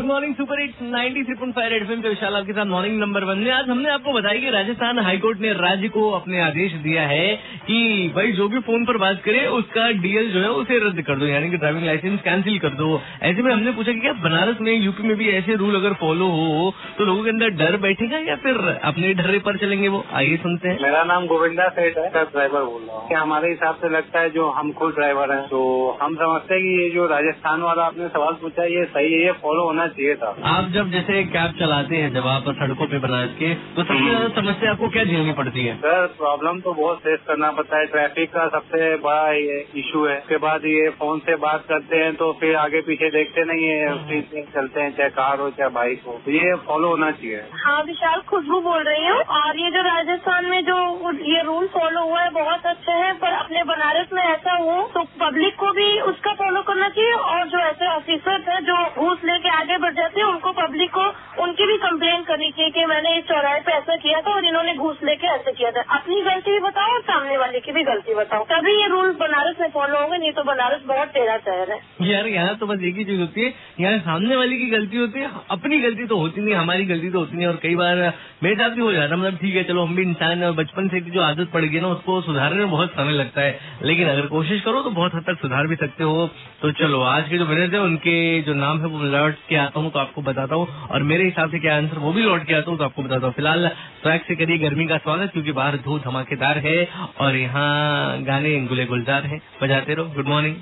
Good morning super eight ninety three point five F पे विशाल आपके साथ मॉर्निंग नंबर वन में। आज हमने आपको बताया कि राजस्थान हाईकोर्ट ने राज्य को अपने आदेश दिया है कि भाई जो भी फ़ोन पर बात करे, उसका डीएल जो है, उसे रद्द कर दो, यानी कि ड्राइविंग लाइसेंस कैंसिल कर दो। ऐसे में हमने पूछा कि क्या बनारस में यूपी में भी ऐसे रूल अगर फॉलो हो तो लोगों के अंदर डर बैठेगा या फिर अपने डरे पर चलेंगे वो? आइए सुनते हैं। मेरा नाम गोविंदा सेठ है ड्राइवर बोल रहा हूँ। हमारे हिसाब से लगता है जो हम खुद ड्राइवर हैं? तो हम समझते हैं कि ये जो राजस्थान वाला आपने सवाल पूछा, ये सही है, ये फॉलो होना चाहिए था। आप जब जैसे कैब चलाते हैं जब आप सड़कों पे बना के तो सबसे ज़्यादा समस्या आपको क्या झेलनी पड़ती है? सर प्रॉब्लम तो बहुत फेस करना पड़ता है। ट्रैफ़िक का सबसे बड़ा ये इशू है। उसके बाद ये फ़ोन से बात करते हैं तो फिर आगे पीछे देखते नहीं है। उसी से चलते हैं चाहे कार हो चाहे बाइक हो। तो ये फॉलो होना चाहिए। हाँ विशाल खुशबू बोल रही हूँ। और ये जो राजस्थान में जो ये रूल फॉलो हुआ है बहुत अच्छे हैं पर अपने बनारस में ऐसा हो तो पब्लिक को भी उसका फॉलो चाहिए और जो ऐसे ऑफिसर्स हैं जो घूस लेके आगे बढ़ जाते हैं, उनको पब्लिक को, उनकी भी कंप्लेन करनी चाहिए कि मैंने इस चौराहे पे ऐसा किया था और इन्होंने घूस लेके ऐसे किया था। अपनी गलती भी बताओ और सामने वाले की भी गलती बताओ। तभी ये रूल बनारस में फॉलो होंगे, नहीं तो बनारस बहुत टेढ़ा शहर है। यार, यहाँ तो बस एक ही चीज़ होती है, यहाँ सामने वाले की गलती होती है, अपनी गलती तो होती नहीं, हमारी गलती तो होती नहीं और कई बार मेरे साथ भी हो जाता है मतलब ठीक है, चलो हम भी इंसान हैं, बचपन से जो आदत पड़ गई ना, उसको सुधारने में बहुत समय लगता है। लेकिन अगर कोशिश करो तो बहुत हद तक सुधार भी सकते हो तो चलो, आज के जो विनर्स है, उनके जो नाम है, वो लौट के आता हूँ तो आपको बताता हूँ। और मेरे हिसाब से क्या आंसर वो भी लौट के आता हूँ तो आपको बताता हूँ। फ़िलहाल ट्रैक से करिए गर्मी का स्वागत, क्योंकि बाहर धूप धमाकेदार है, और यहाँ गाने गुले गुलजार है। बजाते रहो। Good morning